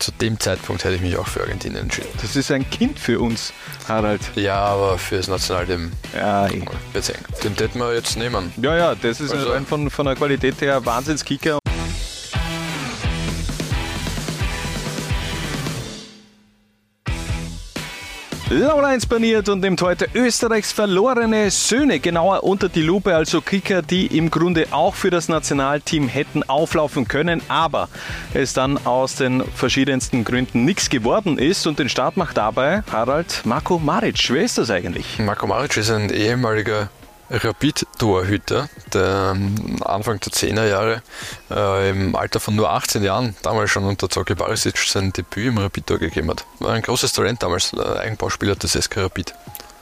zu dem Zeitpunkt hätte ich mich auch für Argentinien entschieden. Das ist ein Kind für uns, Harald. Ja, aber für das Nationalteam Ja, eng. Den hätten wir jetzt nehmen. ja, ja das ist Also- ein von, von der Qualität her Wahnsinnskicker. Laula 1 paniert und nimmt heute Österreichs verlorene Söhne genauer unter die Lupe, also Kicker, die im Grunde auch für das Nationalteam hätten auflaufen können, aber es dann aus den verschiedensten Gründen nichts geworden ist und den Start macht dabei Harald Marco Maric. Wer ist das eigentlich? Marco Maric ist ein ehemaliger Rapid-Torhüter, der ähm, Anfang der 10er Jahre äh, im Alter von nur 18 Jahren damals schon unter Zoki Barisic sein Debüt im Rapid-Tor gegeben hat. War ein großes Talent damals, äh, Eigenbauspieler des SK Rapid.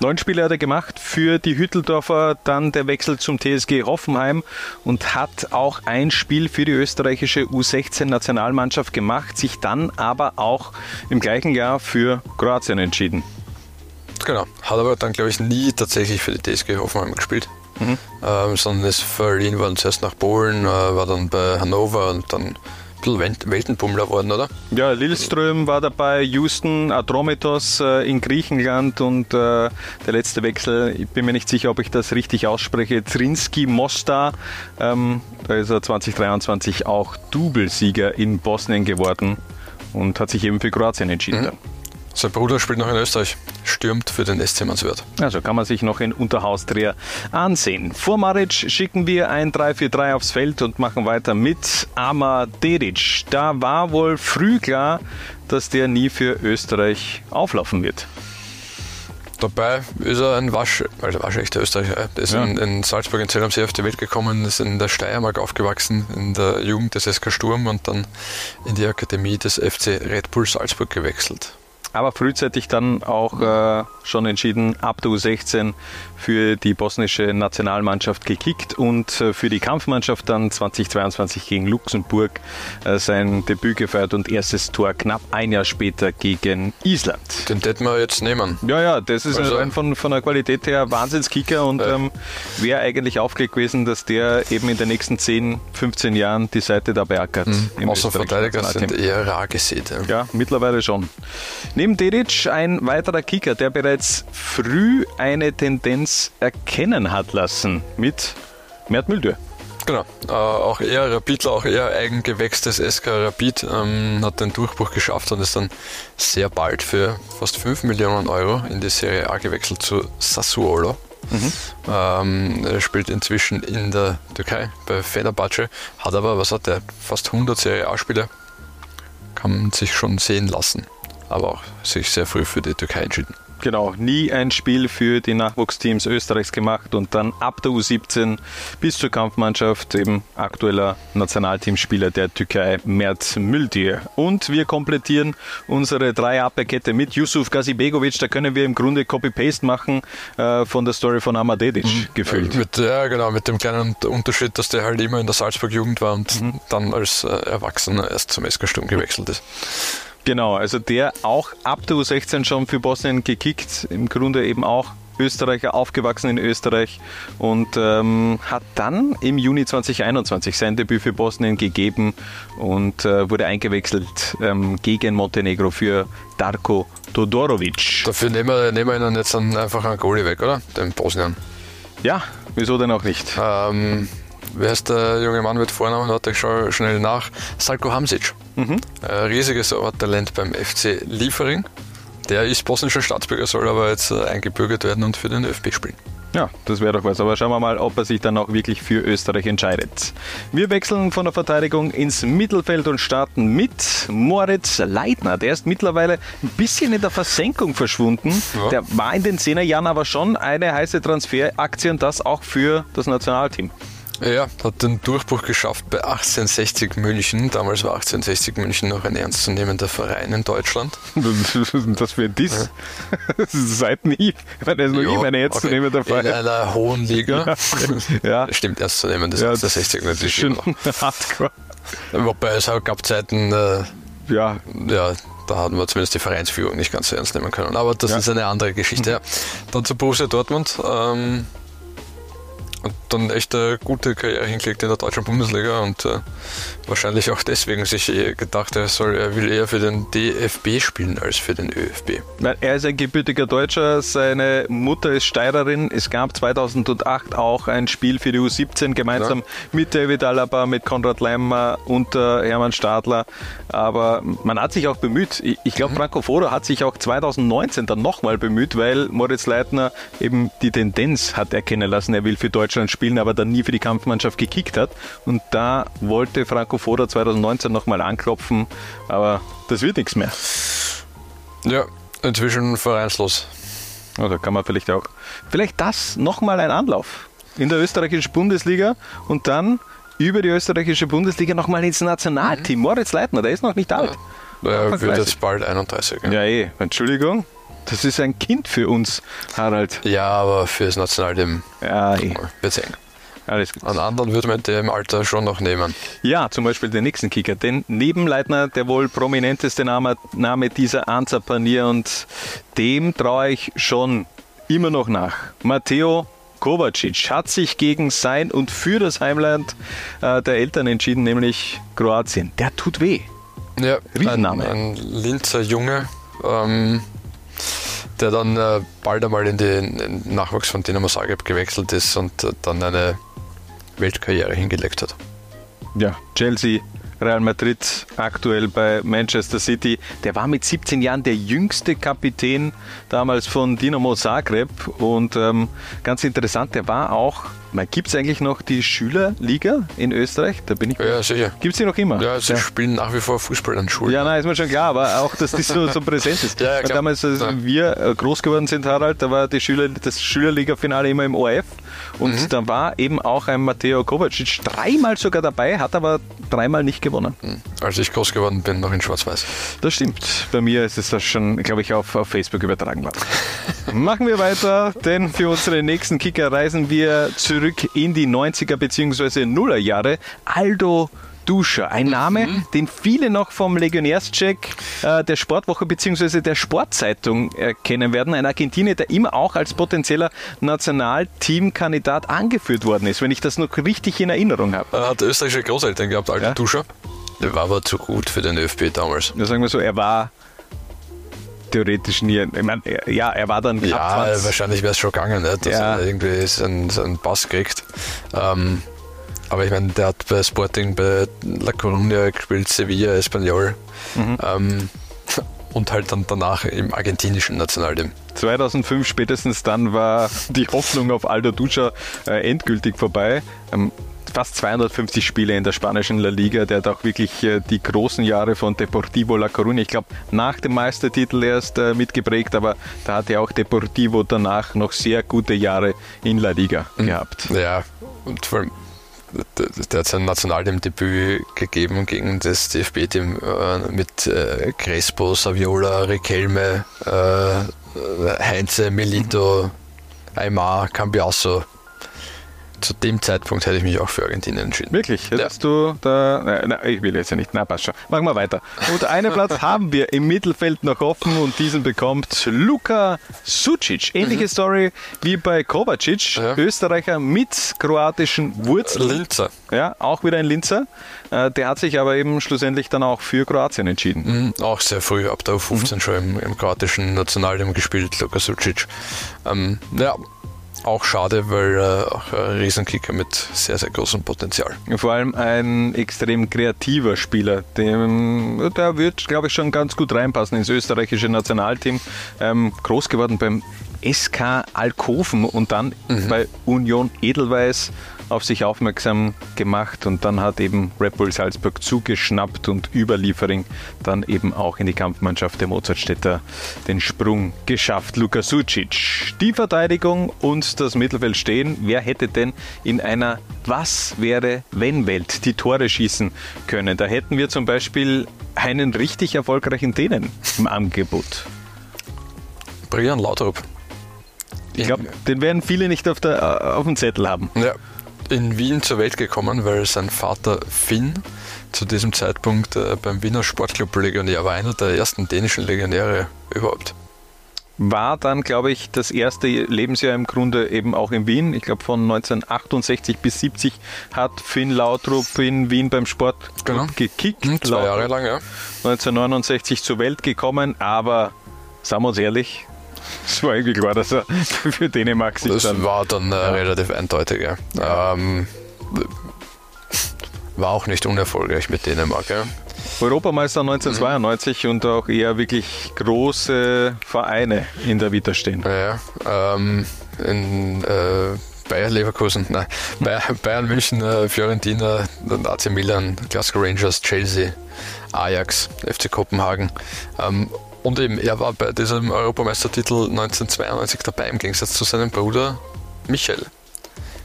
Neun Spiele hat er gemacht für die Hütteldorfer, dann der Wechsel zum TSG Hoffenheim und hat auch ein Spiel für die österreichische U16-Nationalmannschaft gemacht, sich dann aber auch im gleichen Jahr für Kroatien entschieden. Genau, hat aber dann glaube ich nie tatsächlich für die TSG Hoffenheim gespielt. Ähm, sondern ist verliehen worden zuerst nach Polen, äh, war dann bei Hannover und dann ein bisschen Welt Weltenbummler worden, oder? Ja, Lilleström war dabei, Houston, Atromitos äh, in Griechenland und äh, der letzte Wechsel, ich bin mir nicht sicher, ob ich das richtig ausspreche, Trinski Mostar. Ähm, da ist er 2023 auch Doublesieger in Bosnien geworden und hat sich eben für Kroatien entschieden. dann. Sein Bruder spielt noch in Österreich, stürmt für den SC Manswert. Also kann man sich noch in Unterhausdreher ansehen. Vor Maric schicken wir ein 3-4-3 aufs Feld und machen weiter mit Amar Dedic. Da war wohl früh klar, dass der nie für Österreich auflaufen wird. Dabei ist er ein Wasch, also waschechter Österreicher. Der ist Ja. in, in Salzburg in Zell am See auf die Welt gekommen, ist in der Steiermark aufgewachsen, in der Jugend des SK Sturm und dann in die Akademie des FC Red Bull Salzburg gewechselt. Aber frühzeitig dann auch äh, schon entschieden, ab der U16 für die bosnische Nationalmannschaft gekickt und äh, für die Kampfmannschaft dann 2022 gegen Luxemburg äh, sein Debüt gefeiert und erstes Tor knapp ein Jahr später gegen Island. Den hätten wir jetzt nehmen. Ja, ja, das ist Also- von, von der Qualität her Wahnsinnskicker und ähm, wäre eigentlich aufgelegt gewesen, dass der eben in den nächsten 10, 15 Jahren die Seite dabei ackert. im Außenverteidiger österreichischen sind eher rar gesät. Ja. Ja, mittlerweile schon. Neben Dedic ein weiterer Kicker, der bereits früh eine Tendenz erkennen hat lassen mit Mert Müldür. Genau, äh, auch er Rapidler, auch er Eigengewächs des SK Rapid, ähm, hat den Durchbruch geschafft und ist dann sehr bald für fast 5 Millionen Euro in die Serie A gewechselt zu Sassuolo. Ähm, er spielt inzwischen in der Türkei bei Fenerbahce, hat aber, was hat er, fast 100 Serie A-Spiele, kann sich schon sehen lassen, aber auch sich sehr früh für die Türkei entschieden. Genau, nie ein Spiel für die Nachwuchsteams Österreichs gemacht und dann ab der U17 bis zur Kampfmannschaft eben aktueller Nationalteamspieler der Türkei Mert Müldür. Und wir komplettieren unsere Dreierabwehrkette mit Yusuf Gazibegovic. Da können wir im Grunde Copy-Paste machen äh, von der Story von Amadedic gefühlt. Mit, ja, genau, mit dem kleinen Unterschied, dass der halt immer in der Salzburg-Jugend war und dann als äh, Erwachsener erst zum SK Sturm gewechselt ist. Genau, also der auch ab der U16 schon für Bosnien gekickt, im Grunde eben auch Österreicher, aufgewachsen in Österreich und ähm, hat dann im Juni 2021 sein Debüt für Bosnien gegeben und äh, wurde eingewechselt ähm, gegen Montenegro für Darko Todorovic. Dafür nehmen wir, nehmen wir ihnen jetzt dann einfach einen Goalie weg, oder? Den Bosnien. Ja, wieso denn auch nicht? Ähm, wer ist der junge Mann mit Vornamen? Warte, ich schaue schnell nach. Salko Hamsic. Äh, riesiges Talent beim FC Liefering. Der ist bosnischer Staatsbürger, soll aber jetzt äh, eingebürgert werden und für den ÖFB spielen. Ja, das wäre doch was. Aber schauen wir mal, ob er sich dann auch wirklich für Österreich entscheidet. Wir wechseln von der Verteidigung ins Mittelfeld und starten mit Moritz Leitner. Der ist mittlerweile ein bisschen in der Versenkung verschwunden. Ja. Der war in den 10er Jahren aber schon eine heiße Transferaktie und das auch für das Nationalteam. Ja, hat den Durchbruch geschafft bei 1860 München. Damals war 1860 München noch ein ernstzunehmender Verein in Deutschland. Das ein? Das ist seit nie. Ich meine, das ist noch immer eine ernstzunehmende okay. In Frage. einer hohen Liga. Ja. Stimmt, ernstzunehmend ist Ja, 1860 das ist natürlich immer. hardcore. Wobei es auch gab Zeiten, äh, Ja, ja, da hatten wir zumindest die Vereinsführung nicht ganz so ernst nehmen können. Aber das Ja. ist eine andere Geschichte. Ja. Dann zu Borussia Dortmund. Ähm, und dann echt eine gute Karriere hingelegt in der deutschen Bundesliga und äh, wahrscheinlich auch deswegen sich gedacht, er, soll, er will eher für den DFB spielen als für den ÖFB. Er ist ein gebürtiger Deutscher, seine Mutter ist Steirerin. Es gab 2008 auch ein Spiel für die U17 gemeinsam ja. mit David Alaba, mit Konrad Leimer und äh, Hermann Stadler. Aber man hat sich auch bemüht. Ich, ich glaube, mhm. Franco Foda hat sich auch 2019 dann nochmal bemüht, weil Moritz Leitner eben die Tendenz hat erkennen lassen, er will für Deutschland spielen, aber dann nie für die Kampfmannschaft gekickt hat. Und da wollte Franco Foda 2019 nochmal anklopfen, aber das wird nichts mehr. Ja, inzwischen vereinslos. Oder kann man vielleicht auch. Vielleicht das nochmal ein Anlauf in der österreichischen Bundesliga und dann über die österreichische Bundesliga nochmal ins Nationalteam. Mhm. Moritz Leitner, der ist noch nicht alt. Ja, er wird jetzt bald 31. Ja, ja eh. Entschuldigung. Das ist ein Kind für uns, Harald. Ja, aber für das Nationalteam ja, eh. wird eng. Alles gut. Einen anderen würde man in dem Alter schon noch nehmen. Ja, zum Beispiel den nächsten Kicker. Den Nebenleitner, der wohl prominenteste Name, Name dieser Anza Panier und dem traue ich schon immer noch nach. Matteo Kovacic hat sich gegen sein und für das Heimland äh, der Eltern entschieden, nämlich Kroatien. Der tut weh. Ja, Riesenname. Ein, ein Linzer Junge, ähm, der dann äh, bald einmal in den Nachwuchs von Dinamo Zagreb gewechselt ist und äh, dann eine Weltkarriere hingelegt hat. Ja, Chelsea, Real Madrid, aktuell bei Manchester City. Der war mit 17 Jahren der jüngste Kapitän damals von Dinamo Zagreb und ähm, ganz interessant, der war auch Gibt es eigentlich noch die Schülerliga in Österreich? Da bin ich. Ja, sicher. Gibt es die noch immer? Ja, sie ja. spielen nach wie vor Fußball an Schulen. Ja, nein, ist mir schon klar, aber auch, dass das so, so präsent ist. ja, ja, klar. Damals, als ja. wir äh, groß geworden sind, Harald, da war die Schüler, das Schülerliga-Finale immer im ORF und mhm. da war eben auch ein Matteo Kovacic dreimal sogar dabei, hat aber dreimal nicht gewonnen. Mhm. Als ich groß geworden bin, noch in Schwarz-Weiß. Das stimmt. Bei mir ist es das schon, glaube ich, auf, auf Facebook übertragen worden. Machen wir weiter, denn für unsere nächsten Kicker reisen wir zurück in die 90er bzw. Nuller Jahre. Aldo Duscher, ein Name, mhm. den viele noch vom Legionärscheck äh, der Sportwoche bzw. der Sportzeitung erkennen werden. Ein Argentinier, der immer auch als potenzieller Nationalteamkandidat angeführt worden ist, wenn ich das noch richtig in Erinnerung habe. Er hat österreichische Großeltern gehabt, Aldo ja? Duscher. Der war aber zu gut für den ÖFB damals. Ja, sagen wir so, er war theoretisch nie. Ich meine, ja, er war dann. Ja, 20. wahrscheinlich wäre es schon gegangen, ne, dass ja. er irgendwie seinen, seinen Pass kriegt. Ähm, aber ich meine, der hat bei Sporting, bei La Coruña gespielt, Sevilla, Espanyol. Mhm. Ähm, und halt dann danach im argentinischen Nationalteam. 2005 spätestens dann war die Hoffnung auf Aldo Ducha äh, endgültig vorbei. Ähm, fast 250 Spiele in der spanischen La Liga. Der hat auch wirklich äh, die großen Jahre von Deportivo La Coruña, ich glaube, nach dem Meistertitel erst äh, mitgeprägt, aber da hat ja auch Deportivo danach noch sehr gute Jahre in La Liga mhm. gehabt. Ja, und vor allem der hat sein Nationalteam-Debüt gegeben gegen das DFB-Team äh, mit äh, Crespo, Saviola, Riquelme, äh, Heinze, Milito, Aymar, Cambiasso zu dem Zeitpunkt hätte ich mich auch für Argentinien entschieden. Wirklich? Hättest ja. du da. Nein, nein, ich will jetzt ja nicht. Na, passt schon. Machen wir weiter. Und einen Platz haben wir im Mittelfeld noch offen und diesen bekommt Luka Sucic. Ähnliche mhm. Story wie bei Kovacic. Ja. Österreicher mit kroatischen Wurzeln. Linzer. Ja, auch wieder ein Linzer. Äh, der hat sich aber eben schlussendlich dann auch für Kroatien entschieden. Mhm, auch sehr früh, ab der U15 mhm. schon im, im kroatischen Nationalteam gespielt, Luka Sucic. Ähm, ja, auch schade, weil äh, auch ein Riesenkicker mit sehr, sehr großem Potenzial. Vor allem ein extrem kreativer Spieler. Dem, der wird, glaube ich, schon ganz gut reinpassen ins österreichische Nationalteam. Ähm, groß geworden beim SK Alkoven und dann mhm. bei Union Edelweiss auf sich aufmerksam gemacht und dann hat eben Red Bull Salzburg zugeschnappt und über Liefering dann eben auch in die Kampfmannschaft der Mozartstädter den Sprung geschafft. Luka Sucic. Die Verteidigung und das Mittelfeld stehen. Wer hätte denn in einer Was wäre wenn Welt die Tore schießen können? Da hätten wir zum Beispiel einen richtig erfolgreichen Dänen im Angebot. Brian Lautrup. Ich glaube, den werden viele nicht auf, der, auf dem Zettel haben. Ja, in Wien zur Welt gekommen, weil sein Vater Finn zu diesem Zeitpunkt äh, beim Wiener Sportclub Legionär war, einer der ersten dänischen Legionäre überhaupt. war dann, glaube ich, das erste Lebensjahr im Grunde eben auch in Wien. Ich glaube, von 1968 bis 70 hat Finn Lautrup in Wien beim Sport Genau. gekickt. Hm, zwei Jahre lang, ja. 1969 zur Welt gekommen, aber sagen wir uns ehrlich, es war irgendwie klar, dass er für Dänemark sich Das dann. war dann äh, relativ eindeutig, ja. Ähm, war auch nicht unerfolgreich mit Dänemark, ja. Europameister 1992 und auch eher wirklich große Vereine in der Vita stehen. Ja. Ähm, in äh, Bayern Leverkusen, nein, Bayern, Bayern München, äh, Fiorentina, AC Milan, Glasgow Rangers, Chelsea, Ajax, FC Kopenhagen. Ähm, und eben, er war bei diesem Europameistertitel 1992 dabei, im Gegensatz zu seinem Bruder Michael,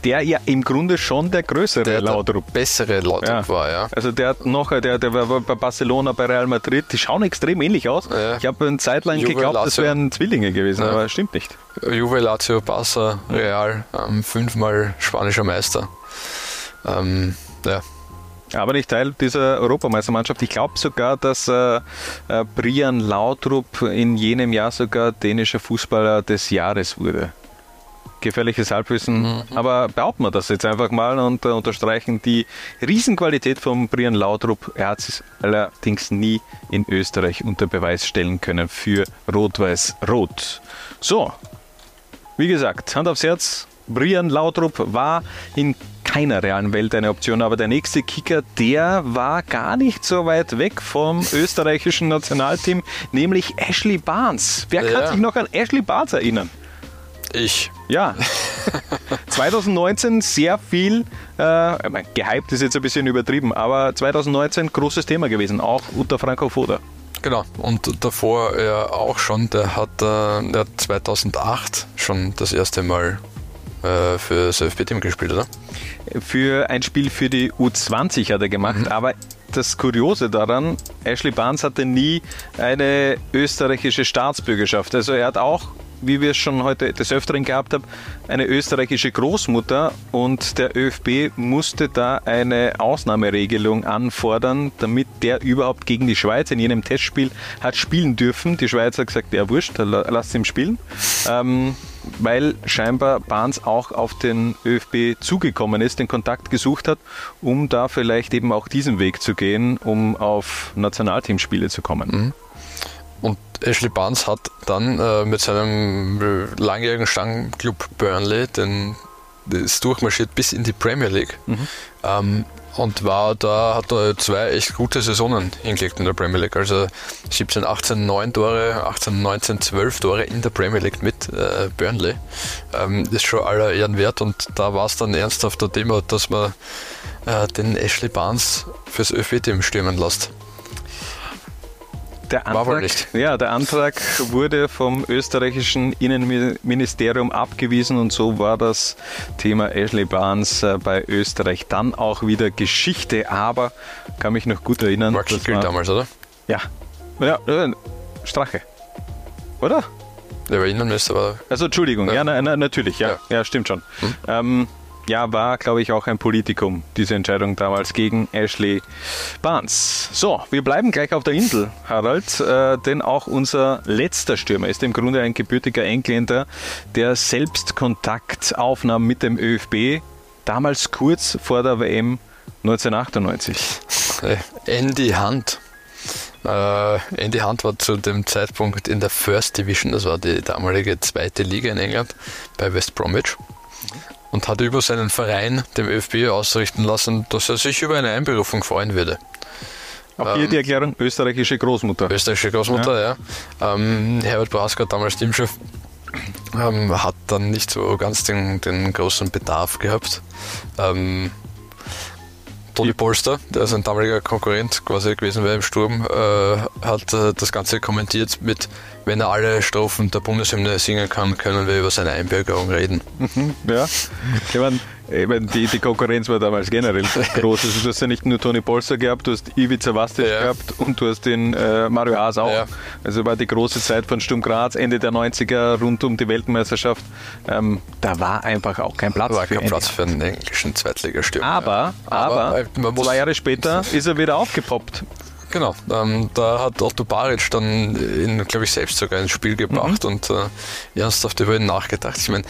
Der ja im Grunde schon der größere der Lautrup. der bessere Lautrup Ja. war, ja. Also der hat noch, der, der war bei Barcelona, bei Real Madrid, die schauen extrem ähnlich aus. Ja. Ich habe eine Zeit lang Juve, geglaubt, das Lazio. wären Zwillinge gewesen, Ja. aber stimmt nicht. Juve, Lazio, Barca, Real, ähm, fünfmal spanischer Meister. Ähm, ja, Aber nicht Teil dieser Europameistermannschaft. Ich glaube sogar, dass äh, äh, Brian Lautrup in jenem Jahr sogar dänischer Fußballer des Jahres wurde. Gefährliches Halbwissen, aber behaupten wir das jetzt einfach mal und äh, unterstreichen die Riesenqualität von Brian Lautrup. Er hat es allerdings nie in Österreich unter Beweis stellen können für Rot-Weiß-Rot. So, wie gesagt, Hand aufs Herz, Brian Lautrup war in keiner realen Welt eine Option, aber der nächste Kicker, der war gar nicht so weit weg vom österreichischen Nationalteam, nämlich Ashley Barnes. Wer kann Ja. sich noch an Ashley Barnes erinnern? ich. Ja, 2019 sehr viel, äh, ich mein, gehypt ist jetzt ein bisschen übertrieben, aber 2019 großes Thema gewesen, auch unter Franco Foda. Genau, und davor ja auch schon, der hat, äh, der hat 2008 schon das erste Mal äh, für das ÖFB-Team gespielt, oder? Für ein Spiel für die U20 hat er gemacht, aber das Kuriose daran, Ashley Barnes hatte nie eine österreichische Staatsbürgerschaft. Also er hat auch, wie wir es schon heute des Öfteren gehabt haben, eine österreichische Großmutter und der ÖFB musste da eine Ausnahmeregelung anfordern, damit der überhaupt gegen die Schweiz in jenem Testspiel hat spielen dürfen. Die Schweiz hat gesagt, ja wurscht, la- lasst ihn spielen. Ähm, weil scheinbar Barnes auch auf den ÖFB zugekommen ist, den Kontakt gesucht hat, um da vielleicht eben auch diesen Weg zu gehen, um auf Nationalteamspiele zu kommen. Und Ashley Barnes hat dann äh, mit seinem äh, langjährigen Stammclub Burnley den, ist durchmarschiert bis in die Premier League. Ähm, und war da, hat er zwei echt gute Saisonen hingelegt in der Premier League. Also 17, 18, 9 Tore, 18, 19, 12 Tore in der Premier League mit äh, Burnley. Ähm, ist schon aller Ehren wert und da war es dann ernsthafter Thema, dass man äh, den Ashley Barnes fürs ÖFB-Team stürmen lässt. Der War wohl Antrag, nicht. ja, der Antrag wurde vom österreichischen Innenministerium abgewiesen und so war das Thema Ashley Barnes äh, bei Österreich dann auch wieder Geschichte, aber kann mich noch gut erinnern. Mark war- damals, oder? Ja, ja äh, Strache. Oder? Der war Innenminister, war Also Entschuldigung, ja, Ja. na, na, natürlich, ja, ja, stimmt schon. Ähm, ja, war, glaube ich, auch ein Politikum, diese Entscheidung damals gegen Ashley Barnes. So, wir bleiben gleich auf der Insel, Harald, äh, denn auch unser letzter Stürmer ist im Grunde ein gebürtiger Engländer, der selbst Kontakt aufnahm mit dem ÖFB, damals kurz vor der WM 1998. Äh, Andy Hunt. Äh, Andy Hunt war zu dem Zeitpunkt in der First Division, das war die damalige zweite Liga in England, bei West Bromwich. Und hat über seinen Verein dem ÖFB ausrichten lassen, dass er sich über eine Einberufung freuen würde. Auch hier Ähm, die Erklärung, österreichische Großmutter. Österreichische Großmutter, ja. Ähm, Herbert Brasker, damals Teamchef, ähm, hat dann nicht so ganz den, den großen Bedarf gehabt. Ähm, Toni Polster, der sein damaliger Konkurrent quasi gewesen wäre im Sturm, äh, hat äh, das Ganze kommentiert mit, wenn er alle Strophen der Bundeshymne singen kann, können wir über seine Einbürgerung reden. Ja, ich meine, ich mein, die, die Konkurrenz war damals generell groß. Also du hast ja nicht nur Toni Polster gehabt, du hast Ivica Vastic Ja. gehabt und du hast den äh, Mario Haas auch. Ja. Also war die große Zeit von Sturm Graz, Ende der 90er, rund um die Weltmeisterschaft. Ähm, da war einfach auch kein Platz War für kein. Platz für einen englischen Zweitligastürmer. Aber, aber, äh, man muss- zwei Jahre später ist er wieder aufgepoppt. Genau, ähm, da hat Otto Baric dann glaube ich, selbst sogar ins Spiel gebracht mhm. und äh, ernsthaft über ihn nachgedacht. Ich meine,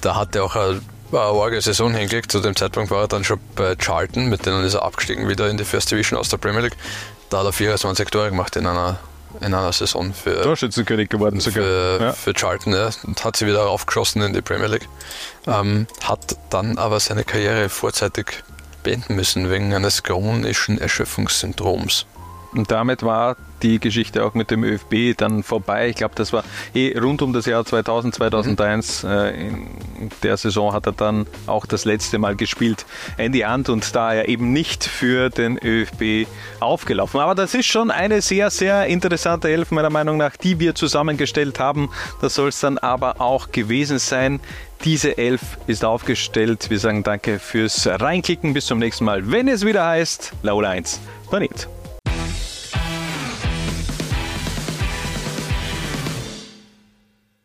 da hat er auch eine, eine arge Saison hingelegt. Zu dem Zeitpunkt war er dann schon bei Charlton, mit denen ist er abgestiegen wieder in die First Division aus der Premier League. Da hat er 24 Tore gemacht in einer in einer Saison für Torschützenkönig geworden sogar. Für, ja. für Charlton, ja. Und hat sie wieder aufgeschossen in die Premier League. Ähm, hat dann aber seine Karriere vorzeitig beenden müssen wegen eines chronischen Erschöpfungssyndroms. Und damit war die Geschichte auch mit dem ÖFB dann vorbei. Ich glaube, das war eh rund um das Jahr 2000, 2001. Mhm. Äh, in der Saison hat er dann auch das letzte Mal gespielt. Andy Ant und da er eben nicht für den ÖFB aufgelaufen. Aber das ist schon eine sehr, sehr interessante Elf meiner Meinung nach, die wir zusammengestellt haben. Das soll es dann aber auch gewesen sein. Diese Elf ist aufgestellt. Wir sagen danke fürs Reinklicken. Bis zum nächsten Mal, wenn es wieder heißt Laula 1 Planet.